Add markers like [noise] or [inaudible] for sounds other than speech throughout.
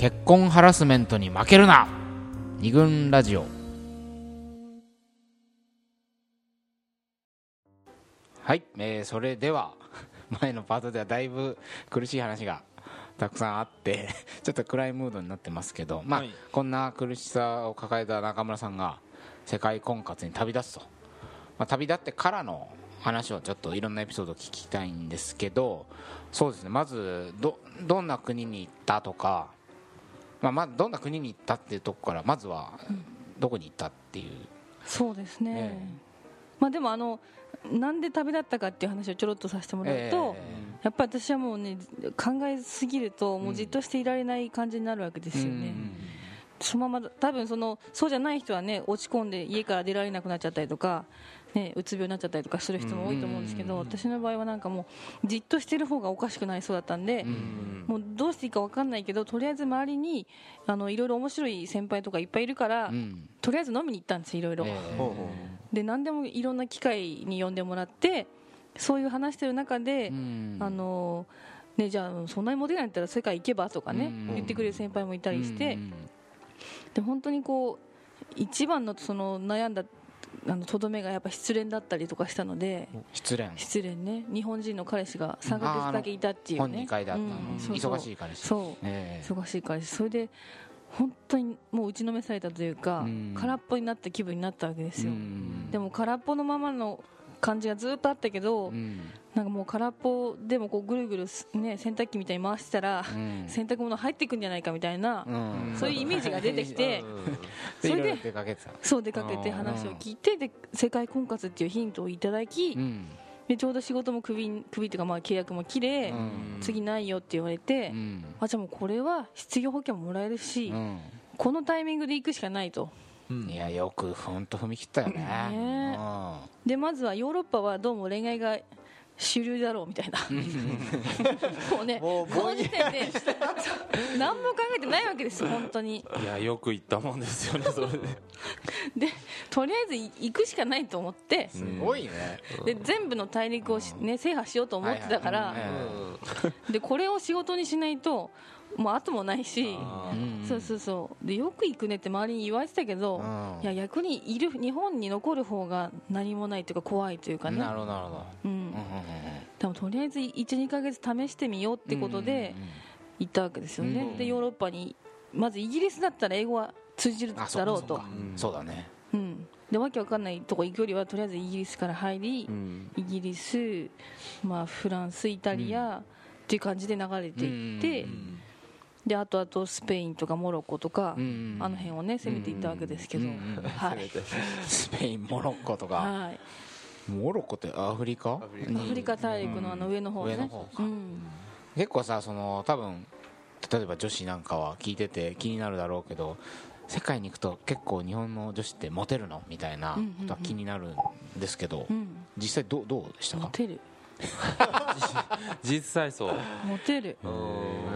結婚ハラスメントに負けるな。二軍ラジオ。はい、えーそれでは [laughs] 前のパートではだいぶ苦しい話がたくさんあって [laughs] ちょっと暗いムードになってますけど、まあはい。こんな苦しさを抱えた中村さんが世界婚活に旅立つと、まあ、旅立ってからの話をちょっといろんなエピソードを聞きたいんですけどそうですねまずどどんな国に行ったとか、まあ、まずどんな国に行ったっていうとこからまずはどこに行ったっていう、そうですね、ええ。まあでもあのなんで旅立ったかっていう話をちょろっとさせてもらうと、えやっぱり私はもうね考えすぎるともうじっとしていられない感じになるわけですよね、そのまま多分そのそうじゃない人はね落ち込んで家から出られなくなっちゃったりとか、ね、うつ病になっちゃったりとかする人も多いと思うんですけど、私の場合はなんかもうじっとしてる方がおかしくなりそうだったんで、もうどうしていいか分かんないけどとりあえず周りにあのいろいろ面白い先輩とかいっぱいいるから、うん。とりあえず飲みに行ったんですいろいろ、えで何でもいろんな機会に呼んでもらってそういう話してる中で、うん。あのね、じゃあそんなにモテないんだったら世界行けばとかね、うん言ってくれる先輩もいたりして、うん。で本当にこう一番のその悩んだあのとどめがやっぱ失恋だったりとかしたので失恋。失恋ね。日本人の彼氏が3ヶ月だけいたっていう本ね2回だったの、うんそうそう。忙しい彼氏。そう。ええ。忙しい彼氏。それで本当にもう打ちのめされたというか、うん。空っぽになった気分になったわけですよ、うん。でも空っぽのままの感じがずっとあったけど、うん。なんかもう空っぽでもこうぐるぐるす、ね、洗濯機みたいに回してたら、うん。洗濯物入ってくんじゃないかみたいな、うん。そういうイメージが出てきて、それで出かけてた。そう出かけて話を聞いてで世界婚活っていうヒントをいただき、うん。でちょうど仕事もクビクビっていうかまあ契約も切れ、うん。次ないよって言われて、うん。あじゃあもうこれは失業保険ももらえるし、うん。このタイミングで行くしかないといやよく本当踏み切ったよね。ねでまずはヨーロッパはどうも恋愛が主流だろうみたいな。もうねもうこの時点で何も考えてないわけですよ本当に。いやよく言ったもんですよねそれで。でとりあえず行くしかないと思ってうんすごいね。で全部の大陸をし、ね、制覇しようと思ってたから、はいはいはいでこれを仕事にしないともう後もないしうんそうそうそう。でよく行くねって周りに言われてたけど、うん。いや逆にいる日本に残る方が何もないというか怖いというかね。なるほどなるほど。うん。でもとりあえず12か月試してみようってことで行ったわけですよね、うんでヨーロッパにまずイギリスだったら英語は通じるあだろうと。そうかそうだね。うん、でわけわかんないとこ行くよりはとりあえずイギリスから入り、うん。イギリス、まあ、フランスイタリア、っていう感じで流れていって、うんであとあとスペインとかモロッコとか、うんあの辺をね攻めていったわけですけど、うんうんはい、スペインモロッコとか。はい、モロッコってアフリカ？アフリカ。大陸のあの上の方ね、うん。結構さその多分例えば女子なんかは聞いてて気になるだろうけど世界に行くと結構日本の女子ってモテるの？みたいなことは気になるんですけど、うん、実際どうどうでしたか？モテる [laughs] 実際そう。モテる。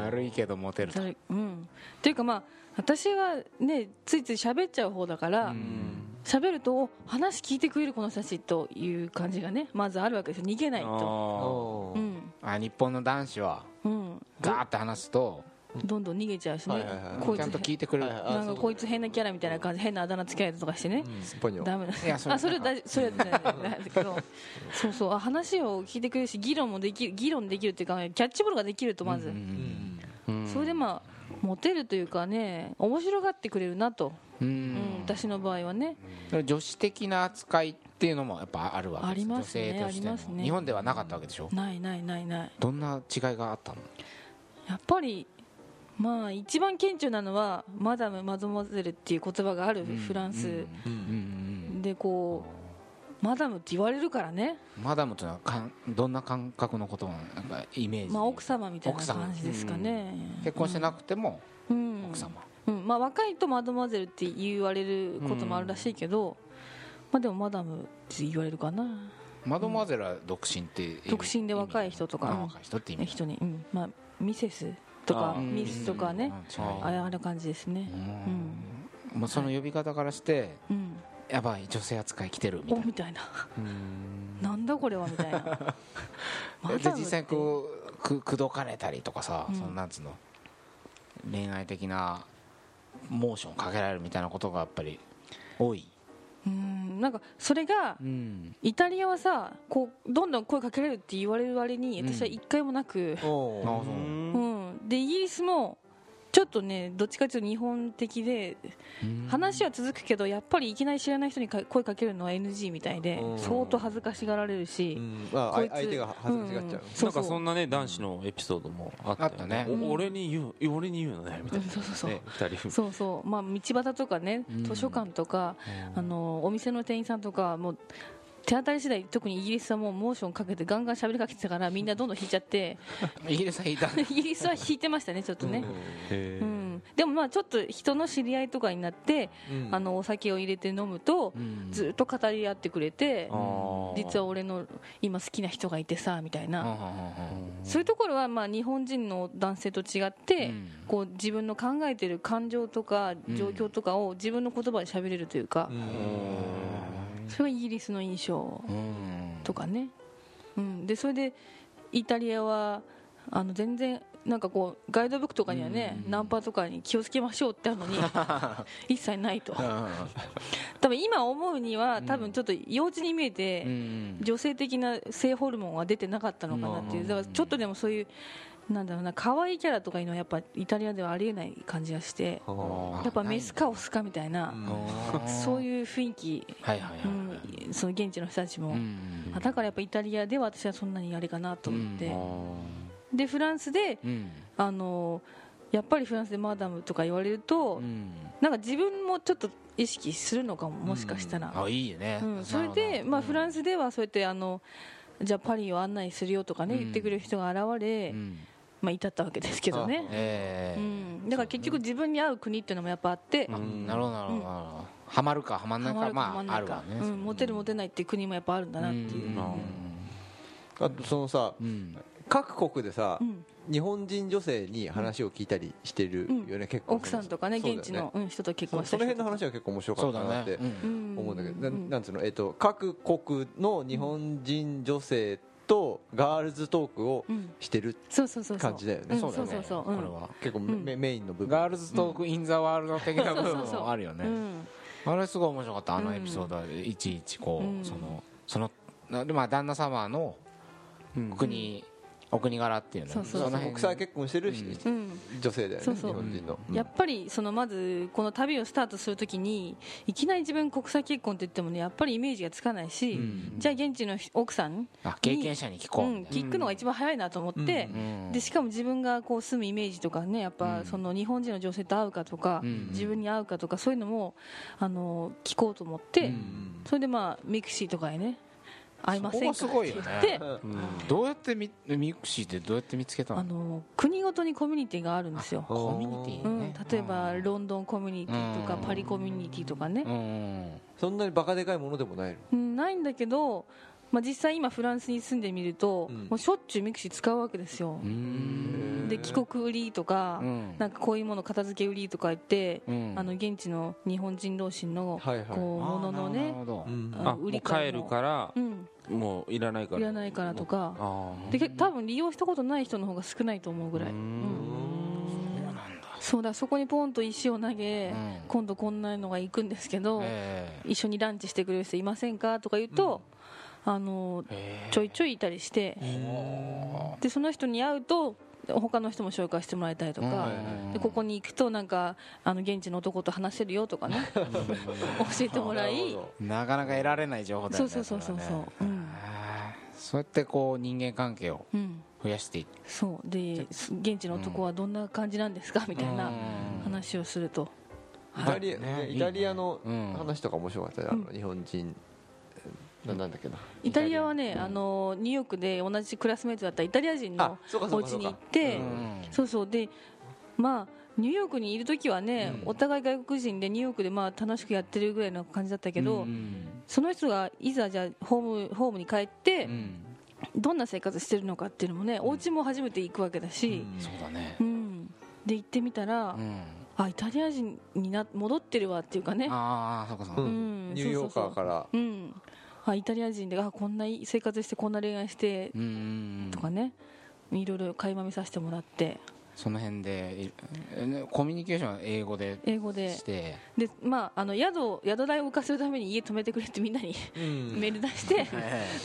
悪いけどモテるうん。っていうかまあ私はねついつい喋っちゃう方だから喋、るとお話聞いてくれるこの人たちという感じがねまずあるわけですよ。逃げないと。あうん。あ日本の男子は？うん。ガーって話すとどんどん逃げちゃうしね、こいつちゃんと聞いてくれる、なんかこいつ変なキャラみたいな感じ変なあだ名つけられたりとかしてね、だ。いやそれ [laughs] あそれ大それだけど。そうそう。あ話を聞いてくれるし議論もできる議論できるっていうかキャッチボールができるとまず、それでまあモテるというかね面白がってくれるなと、ううんん私の場合はね。女子的な扱いっていうのもやっぱあるわけですありますね女性としてありますね。の日本ではなかったわけでしょ？ないないないない。どんな違いがあったの？やっぱりまあ一番顕著なのはマダム・マドモゼルっていう言葉があるフランス。うんうんでこうマダムって言われるからね、うんマダムというのはかんどんな感覚のことなんかイメージ、まあ、奥様みたいな感じですかね。結婚してなくてもうん。奥様、うん。まあ、若いとマドモゼルって言われることもあるらしいけど、まあ、でもマダムって言われるかな。マドモアゼルは独身って独身で若い人とかあ若い人って意味。人に、うん。まあ、ミセスとかミスとかねあれある感じですね。うん。もうその呼び方からしてうん。やばい女性扱い来てるみたいな。な。ん。だこれはみたいな。[laughs] 実際こうく口説かれたりとかさ、うん。そのなんつうの？恋愛的なモーションをかけられるみたいなことがやっぱり多い、うん。なんかそれがうん、イタリアはさこうどんどん声かけられるって言われる割にうん。私は一回もなく、ううんでイギリスもちょっとねどっちかというと日本的で話は続くけどやっぱりいきなり知らない人にか声かけるのは NG みたいでうん。相当恥ずかしがられるし、うん。まあこいつ相手が恥ずかしがっちゃう。なんかそんなね男子のエピソードもあったね。お俺に言う俺に言うのねみたいな。うんそうそうそう。ね二人。そうそう。まあ道端とかねうん。図書館とか、あのお店の店員さんとかもう手当たり次第特にイギリスはもうモーションかけてガンガン喋りかけてたからみんなどんどん引いちゃって。[laughs] イギリスは引いた。イギリスは引いてましたねちょっとね、うん、でもまあちょっと人の知り合いとかになって、うん。あのお酒を入れて飲むと、うん。ずっと語り合ってくれて、実は俺の今好きな人がいてさみたいな、そういうところはまあ日本人の男性と違って、うん。こう自分の考えてる感情とか状況とかを自分の言葉で喋れるというか、うんそれがイギリスの印象。うん。とかね、うん、でそれでイタリアはあの全然なんかこうガイドブックとかにはね、ナンパとかに気をつけましょうってあるのに [laughs] 一切ないと。多分今思うには多分ちょっと幼稚に見えて、うん。女性的な性ホルモンは出てなかったのかなっていう。だからちょっとでもそういうなんだろうな可愛いキャラとかいうのはやっぱイタリアではありえない感じがしてやっぱメスかオスかみたいなそういう雰囲気、その現地の人たちも、だからやっぱイタリアでは私はそんなにあれかなと思って、あでフランスでうん。あのやっぱりフランスでマダムとか言われると、うん。なんか自分もちょっと意識するのかももしかしたら、あいいね。うん。それで、まあ、フランスではそうやってあのじゃあパリを案内するよとかね、うん。言ってくれる人が現れ、うんまあ、至ったわけですけどね、ええ。うん、だから結局自分に合う国っていうのもやっぱあって、あなるほどなるほど。なるほどハマるかハマんないかハマるかハマまんないか。ああるわね。うん、モテるモテないっていう国もやっぱあるんだなっていう、うん。あとそのさうん。各国でさうん。日本人女性に話を聞いたりしてるよね結構奥さんとかね現地の、うん、人と結そ婚した人その辺の話は結構面白かったなって思うんだけど、なうんなんつうの、えっと各国の日本人女性とガールズトークをうんしてるそうそうそうそう感じだよね。うん。そうだねそうそう。そううん。これは。結構メ,、メインの部分。ガールズトークインザワールド的な部分もあるよね。うん。あれすごい面白かった。あのエピソードはいちいちこうそのそのなまあ旦那様の国お国柄っていうのそうそう。国際結婚してるうん。女性だよね、そうそう。日本人の、やっぱりそのまずこの旅をスタートするときにいきなり自分国際結婚って言ってもねやっぱりイメージがつかないし、じゃあ現地の奥さんあ経験者に聞こう。うん、聞くのが一番早いなと思って、なうん。でしかも自分がこう住むイメージとかねやっぱその日本人の女性と会うかとか、うん。自分に合うかとかそういうのもあの聞こうと思って、うん。それでまあミクシーとかへね会いませんか？すごいよね。って言って。どうやってみミクシーってどうやって見つけたの？あの国ごとにコミュニティがあるんですよ、コミュニティね。うん、例えばロンドンコミュニティとかうん。パリコミュニティとかね、うん。そんなにバカでかいものでもないの？うん、ないんだけど、まあ、実際今フランスに住んでみると、うん。もうしょっちゅうミクシー使うわけですよ、うん。で帰国売りとか、うん。なんかこういうもの片付け売りとか言って、うん。あの現地の日本人同士のはいはい。こうもののね売り買いも帰るからうん、もういらないから。いらないからとか。あでけ多分利用したことない人の方が少ないと思うぐらい、うん。そうだ。そこにポンと石を投げ、うん。今度こんなのが行くんですけど、え一緒にランチしてくれる人いませんかとか言うと、あのえちょいちょいいたりして、でその人に会うと他の人も紹介してもらえたりとか、うん。でここに行くとなんかあの現地の男と話せるよとかね [laughs] 教えてもらいなかなか得られない情報だよねそうそうそうそう。そうそうやってこう人間関係をうん。増やしていっそう。で現地の男はどんな感じなんですかみたいな話をすると、イタリア、ねねイタリアのうん。話とか面白かったよ、あの日本人ななんだっけな。イタリアはねあのニューヨークで同じクラスメートだったイタリア人のお家に行ってうん。そうそう。でまあニューヨークにいる時はね、お互い外国人でニューヨークでまあ楽しくやってるぐらいの感じだったけど、うん。その人がいざじゃあホームホームに帰って、うん。どんな生活してるのかっていうのもね、お家も初めて行くわけだし、そうだね。うん。で行ってみたら、うん。あイタリア人にな戻ってるわっていうかね、ああそうかそうか。ううん。ニューヨーカーから。うん、あイタリア人であこんな生活してこんな恋愛してうんとかね。いろいろ垣間見させてもらって。その辺でえコミュニケーションは英語で英語で。して。で、まあ、あの宿を宿代を浮かせるために家泊めてくれってみんなにうん。メール出して、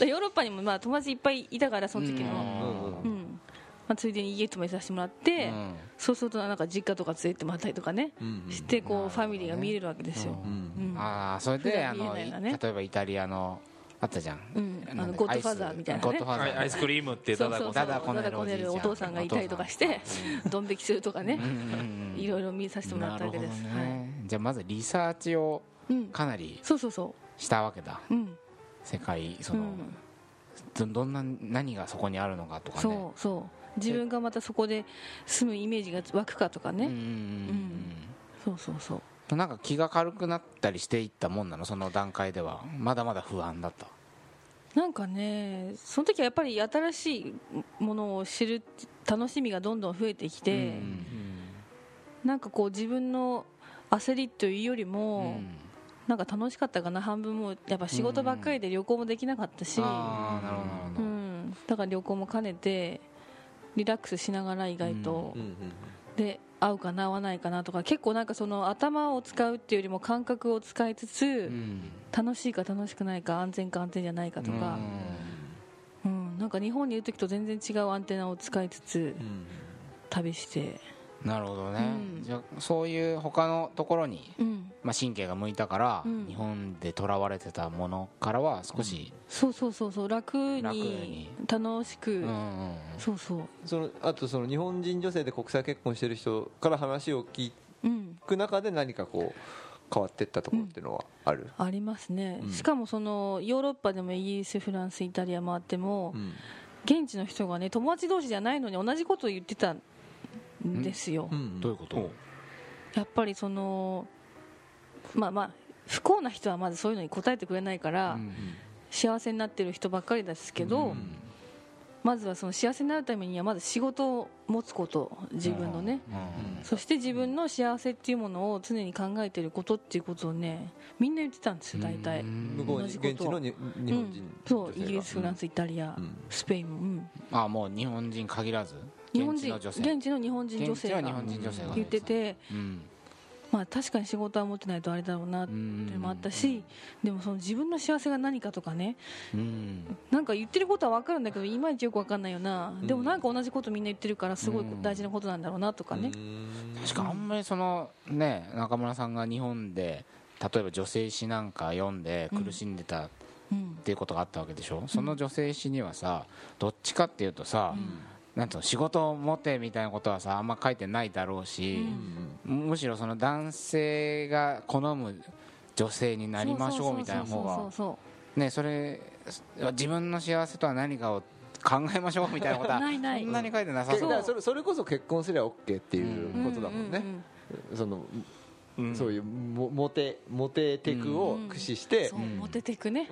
でヨーロッパにもまあ友達いっぱいいたからその時の、ううんん。まあ、ついでに家泊めさせてもらって、うん。そうするとなんか実家とか連れてってもらったりとかね、うんうんしてこうファミリーが見れるわけですよ、うんうんああそれであの例えばイタリアのあったじゃん。うん。あのゴッドファザーみたいなね。ゴッドファザー。アイスクリームってただこねるお父さんがいたりとかしてドン引きするとかね。うんうんうんいろいろ見させてもらったわけです、なるほどね。じゃあまずリサーチをかなりそうそうそしたわけだ。ううん。世界そうの、ん。どどんな何がそこにあるのかとかね。そうそう。自分がまたそこで住むイメージが湧くかとかね、うんうんうんそうそうそうう。んなんか気が軽くなったりしていったもんなの？その段階では。まだまだ不安だった。なんかねその時はやっぱり新しいものを知る楽しみがどんどん増えてきて、うんなんかこう自分の焦りというよりも、うん。なんか楽しかったかな半分もやっぱ仕事ばっかりで旅行もできなかったし、ああなるほどなるほうど、ん、だから旅行も兼ねてリラックスしながら意外と、うんうん。で合うかな合わないかなとか結構なんかその頭を使うっていうよりも感覚を使いつつ、うん。楽しいか楽しくないか安全か安全じゃないかとか、うん。なんか日本にいる時と全然違うアンテナを使いつつうん。旅して、なるほどね、うん。じゃあそういう他のところに、うん、まあ、神経が向いたから、うん。日本でとらわれてたものからは少し、そうそうそうそう。楽楽にに楽しく、うんうんうん。そうそう、そのあとその日本人女性で国際結婚してる人から話を聞うん、く中で何かこう変わっていったところっていうのはある、ありますね、うん。しかもそのヨーロッパでもイギリスフランスイタリア回っても、うん。現地の人がね友達同士じゃないのに同じことを言ってたんですよ、うんどういうこと？やっぱりそのまあまあ不幸な人はまずそういうのに答えてくれないから、うん幸せになってる人ばっかりですけど、うんまずはその幸せになるためにはまず仕事を持つこと自分のね、うんそして自分の幸せっていうものを常に考えてることっていうことをねみんな言ってたんですよ大体、うん。向こうに同じこと現地のに日本人うん。そうイギリスフランスイタリア、うん。スペインも、うん。あもう日本人限らず？日本人現地の日本人女性が。現地は日本人女性が。言ってて、うん。まあ、確かに仕事は持ってないとあれだろうなってもあったし、でもその自分の幸せが何かとかねうん。なんか言ってることは分かるんだけどいまいちよく分かんないよな、でもなんか同じことみんな言ってるからすごい大事なことなんだろうなとかね、確かあんまりそのね中村さんが日本で例えば女性誌なんか読んで苦しんでたっうん。ていうことがあったわけでしょ、その女性誌にはさどっちかっていうとさ、なんと仕事を持てみたいなことはさあんま書いてないだろうし、むしろその男性が好む女性になりましょうみたいな方がねそれ自分の幸せとは何かを考えましょうみたいなことは [laughs] ないない。そんなに書いてなさそう。それそれこそ結婚すれば OK っていうことだもんね、ううそのうん。そういうモモテモテテクを駆使して、そうモテていくね、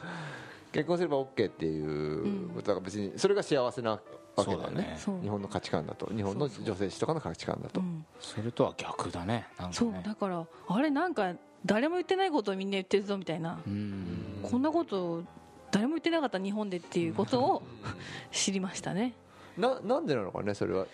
[laughs] 結婚すれば OK っていうことだから別にそれが幸せなわけだよね。そう。だね日本の価値観だと。日本の女性誌とかの価値観だと、うん。それとは逆だね。なんかそう。ねだからあれなんか誰も言ってないことをみんな言ってるぞみたいな、うん。こんなこと誰も言ってなかった日本でっていうことを [laughs] 知りましたね。ななんでなのかねそれは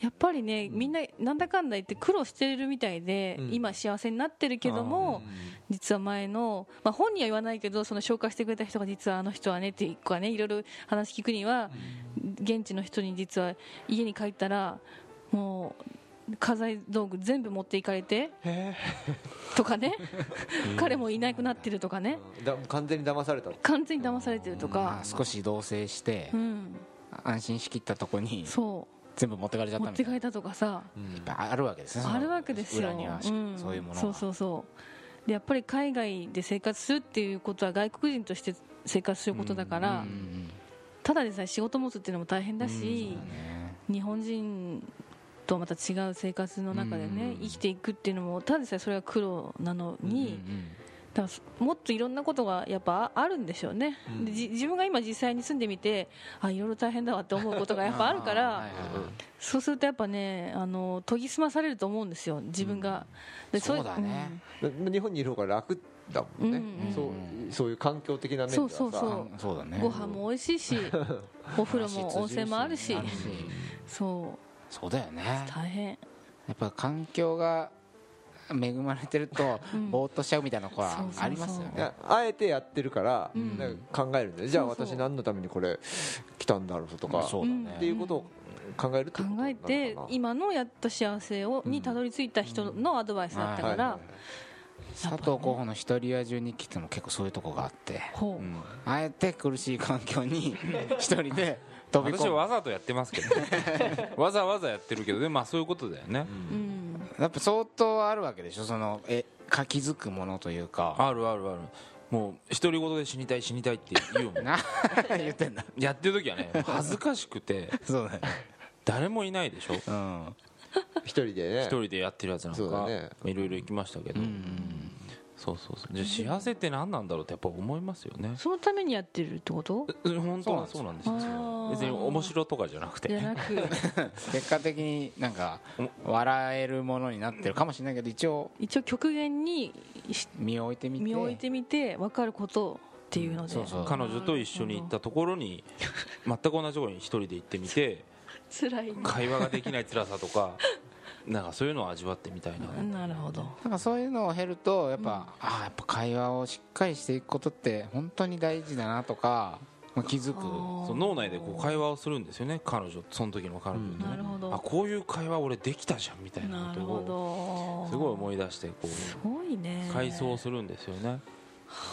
やっぱりねみんななんだかんだ言って苦労してるみたいで、うん。今幸せになってるけども実は前の、まあ、本人は言わないけどその紹介してくれた人が実はあの人はねっていうかねいろいろ話聞くには現地の人に実は家に帰ったらもう家財道具全部持っていかれてとかね。[laughs] 彼もいなくなってるとかね。だ完全に騙された完全に騙されてるとまかあ、少し同棲してうん、安心しきったとこにそ全部持ってかれちゃうった持ってかれたとかさ。うん。いっぱいあるわけですね。あるわけですよ、裏にはしん。そういうものが。そうそうそう。でやっぱり海外で生活するっていうことは外国人として生活することだから、うんうんただでさえ仕事持つっていうのも大変だし、ね。日本人とはまた違う生活の中でね、うん生きていくっていうのもただでさえそれは苦労なのに、うんうんだからもっといろんなことがやっぱあるんでしょうね、うん。自分が今実際に住んでみてあいろいろ大変だわって思うことがやっぱあるから、はいそうするとやっぱねあの研ぎ澄まされると思うんですよ自分が、でそうだね。日本にいる方が楽だもんね、うん。うん。そうそういう環境的な面ではさ。そうそうそう。ね。ご飯も美味しいしお風呂も温泉もあるし。そそうだよね。大変。やっぱ環境が恵まれてるとうん。ぼーっとしちゃうみたいなとこはありますよね。あえてやってるから、うん。なんか考えるんだよじゃあ私何のためにこれ来たんだろうとかそうだうんね。っていうことを考えるって考ことなのかな。えて今のやっと幸せをにたどり着いた人のアドバイスだったから。佐藤候補の一人や中日記ってのも結構そういうとこがあって。ほうん。あえて苦しい環境に一人で飛び私は込むわざとやってますけどね。[laughs] わざわざやってるけどでもまあそういうことだよね。ううん。やっぱ相当あるわけでしょ？そのえか気づくものというか。あるあるある。もう独り言で死にたい死にたいって言うもん [laughs] な言ってんだ。やってる時はね恥ずかしくて。[laughs] そうだよ。ね誰もいないでしょ？うん。一人でね。一人でやってるやつなんか。そうだね。いろいろ行きましたけど。そうそうそう。じゃあ幸せって何なんだろうってやっぱ思いますよね。そのためにやってるってこと？え本当はそうなんですよ別に面白とかじゃなくて。[laughs] 結果的になんか笑えるものになってるかもしれないけど一応。一応極限に身を置いてみて。身を置いてみて分かることっていうので、そうそう。彼女と一緒に行ったところに全く同じところに一人で行ってみて [laughs] 辛い。会話ができない辛さとかなんかそういうのを味わってみたいな。なるほど。なんかそういうのを経るとやっぱ、ああやっぱ会話をしっかりしていくことって本当に大事だなとか、まあ、気づくそう脳内でこう会話をするんですよね。彼女その時の彼女とね、なるほど。あこういう会話俺できたじゃんみたいなことをど。すごい思い出してこすごいうね。回想するんですよね。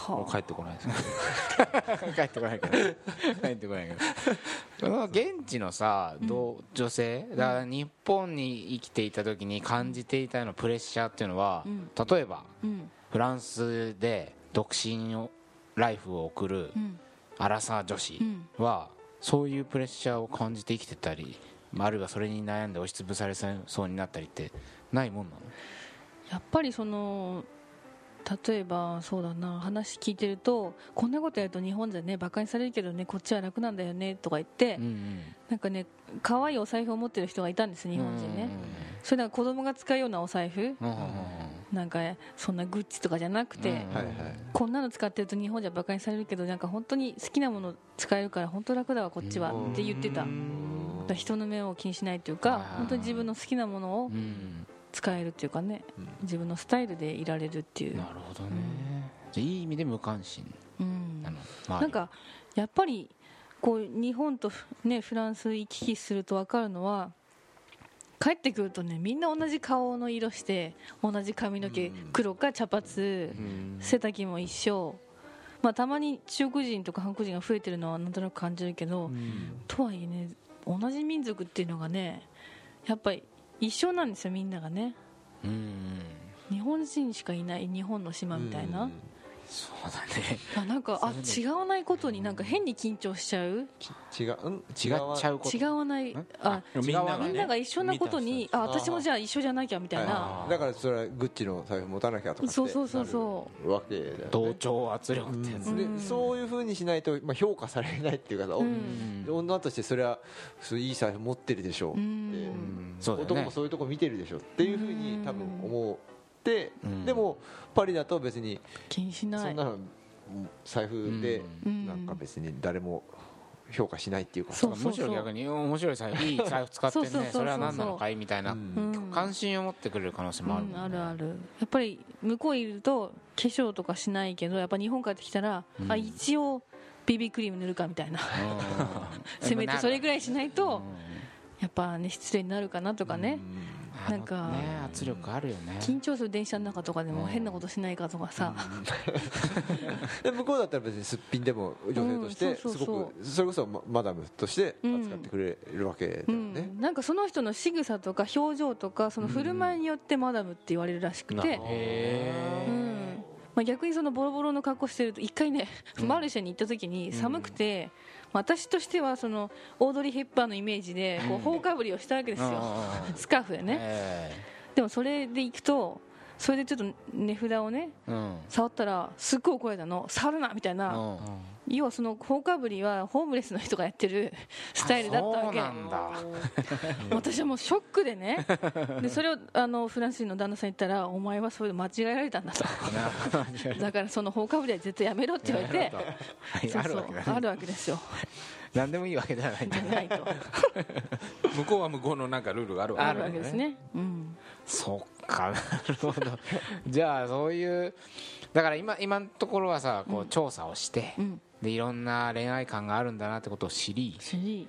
もうは帰ってこないですけど。[laughs] 帰ってこないけど帰ってこないけどその現地のさ、どう女性だから日本に生きていた時に感じていたようなプレッシャーっていうのは、うん。例えばうん。フランスで独身をライフを送るうんアラサー女子うんはそういうプレッシャーを感じて生きてたりあるいはそれに悩んで押しつぶされそうになったりってないもんなの？やっぱりその例えばそうだな話聞いてるとこんなことやると日本じゃねバカにされるけどねこっちは楽なんだよねとか言って、うんなんかね可愛いお財布を持ってる人がいたんです日本人ね、それなんか子供が使うようなお財布。うんうんうんなんかそんなグッチとかじゃなくて、こんなの使ってると日本じゃバカにされるけどなんか本当に好きなもの使えるから本当楽だわこっちはうんって言ってた。人の目を気にしないというか本当に自分の好きなものをうん。使えるっていうかねうん。自分のスタイルでいられるっていう。なるほどね、じゃあいい意味で無関心。うん。なんかやっぱりこう日本と、ね、フランス行き来すると分かるのは帰ってくるとねみんな同じ顔の色して同じ髪の毛うん。黒か茶髪うん。背丈も一緒、まあ、たまに中国人とか韓国人が増えてるのはなんとなく感じるけど、とはいえね同じ民族っていうのがねやっぱり一緒なんですよみんながね。うん。日本人しかいない日本の島みたいな、そうだね。あなんかあ違わないことになんか変に緊張しちゃう？違う、うん、違っちゃうこと。違わない。あみんながね。みんなが一緒なことにあ私もじゃあ一緒じゃなきゃみたいな。はいだからそれはグッチの財布持たなきゃとかって。そうそうそう。そなるわけね。同調圧力ってやつ、うん。でそういうふうにしないと、まあ、評価されないっていうか、うん。女としてそれはそういい財布持ってるでしょうって、うん。そうだよね。男もそういうとこ見てるでしょっていうふうに多分思う。んでもパリだと別に気にしない。そんなの財布でうん。なんか別に誰も評価しないっていうかそうむしろ逆に面白い財布いい [laughs] 財布使ってんねそうそうそうそう。それは何なのかいみたいなうん。うん関心を持ってくれる可能性もある。ね、うんあるある。やっぱり向こういると化粧とかしないけどやっぱ日本帰ってきたら、うん。あ一応 BB クリーム塗るかみたいな。うん。[laughs] せめてそれぐらいしないとうん。やっぱね失礼になるかなとかね、あのなんかね圧力あるよね。緊張する電車の中とかでも変なことしないかとかさ、[laughs] で向こうだったら別にすっぴんでも女性としてすごくそれこそママダムとして扱ってくれるわけだようねん、なんかその人の仕草とか表情とかその振る舞いによってマダムって言われるらしくて、へうん。まあ、逆にそのボロボロの格好してると一回ね、マルシェに行った時に寒くて、私としてはそのオードリー・ヘッパーのイメージでこう頬かぶりをしたわけですよ、[laughs] スカーフでね、えでもそれで行くとそれでちょっと値札をね触ったらすっごい怒られたの。触るなみたいな、うん要はその放火ぶりはホームレスの人がやってるスタイルだったわけ。そうなんだ。[laughs] 私はもうショックでね。でそれをあのフランス人の旦那さんに言ったらお前はそれで間違えられたんだと。だからその放火ぶりは絶対やめろって言われて。そうあるそうあるわけですよ。何でもいいわけじゃないんだじゃないと。向こうは向こうのなんかルールがあるわけあるわけですね。うん。そっかなるほど。[laughs] じゃあそういうだから今今のところはさこう調査をして、うんでいろんな恋愛観があるんだなってことを知り。知り。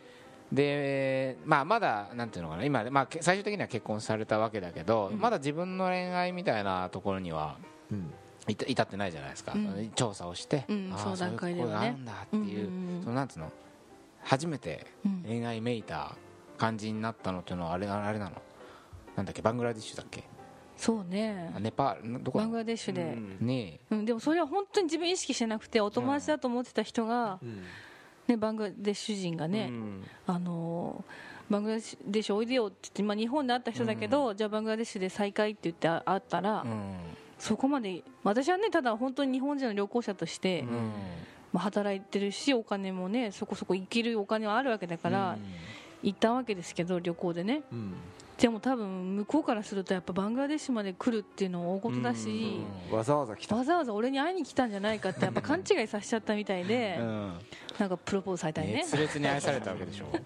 で、まあ、まだなんていうのかな。今、まあ、け最終的には結婚されたわけだけど、まだ自分の恋愛みたいなところにはうん。至至ってないじゃないですか、うん。調査をして、ああうんその段階ではね。そういうことがあるんだっていう,、うんうんうんそのなんつうの？初めてうん。恋愛めいた感じになったのっていうのはあれあれなの？なんだっけ？バングラディッシュだっけ？そうね。あネパールどこバングラデシュで、ねうん、でもそれは本当に自分意識してなくてお友達だと思ってた人が、ね、バングラデシュ人がね、あのーバングラデシュおいでよって言って、まあ、日本で会った人だけど、じゃあバングラデシュで再会って言って会ったら、そこまで私はねただ本当に日本人の旅行者として、うん。まあ、働いてるしお金もねそこそこ生きるお金はあるわけだから、行ったわけですけど旅行でね。うんでも多分向こうからするとやっぱバングラデシュまで来るっていうのは大事だし、わざわざ来た。わざわざ俺に会いに来たんじゃないかってやっぱ [laughs] 勘違いさせちゃったみたいで、うん。なんかプロポーズされたりね。熱烈に愛されたわけでしょ。[laughs] で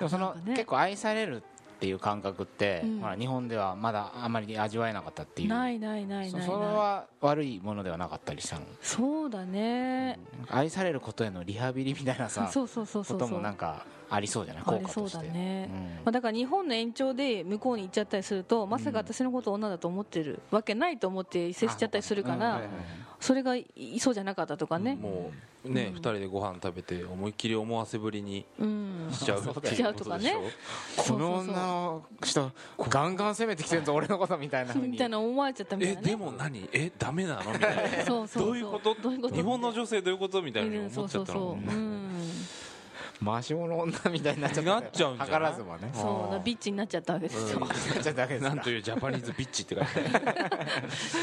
もその、ね。結構愛されるっていう感覚って、うん。ほら日本ではまだあまり味わえなかったっていう。ないないないないそそれは悪いものではなかったりしたのそうだね。愛されることへのリハビリみたいなさそうそうそうそうそう。こともなんかありそうじゃない？ありそう効果として。だね、うん。まあ、だから日本の延長で向こうに行っちゃったりするとまさか私のことを女だと思ってるわけないと思って接しちゃったりするかうんらそれがいそうじゃなかったとかね。もうね、二人でご飯食べて思いっきり思わせぶりにうん。しちゃうしちゃいううとかね。ことでしょこの女の人ガンガン攻めてきてるぞ俺のことみたいなみたいな思われちゃったみたいなね。えでも何？えダメなのみたいな。そうそうそう。どういうこと？どういうこと？日本の女性どういうこと？みたいなうんそう思っちゃったのそうそう。うん回し物女みたいになっちゃったなっちゃうんじゃない？図らずもね。そうだからビッチになっちゃったわけですよ。なっちゃったわけです。かなんというジャパニーズビッチって書いて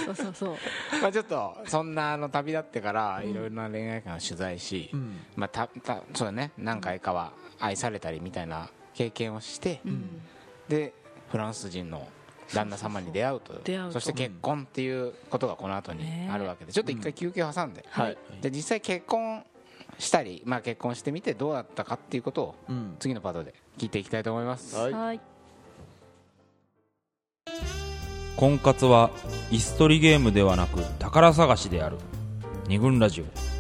そうそうそう。[laughs] まあちょっとそんなあの旅立ってからいろいろな恋愛観を取材し、うん。まあたたそうだね。何回かは愛されたりみたいな経験をして、うん。でフランス人の旦那様に出会うと。出会うと。そして結婚っていうことがこの後にあるわけでちょっと一回休憩を挟んで、はい。で実際結婚したり、まあ、結婚してみてどうだったかっていうことをうん。次のパートで聞いていきたいと思います、はい。はい。婚活は椅子取りゲームではなく宝探しである。二軍ラジオ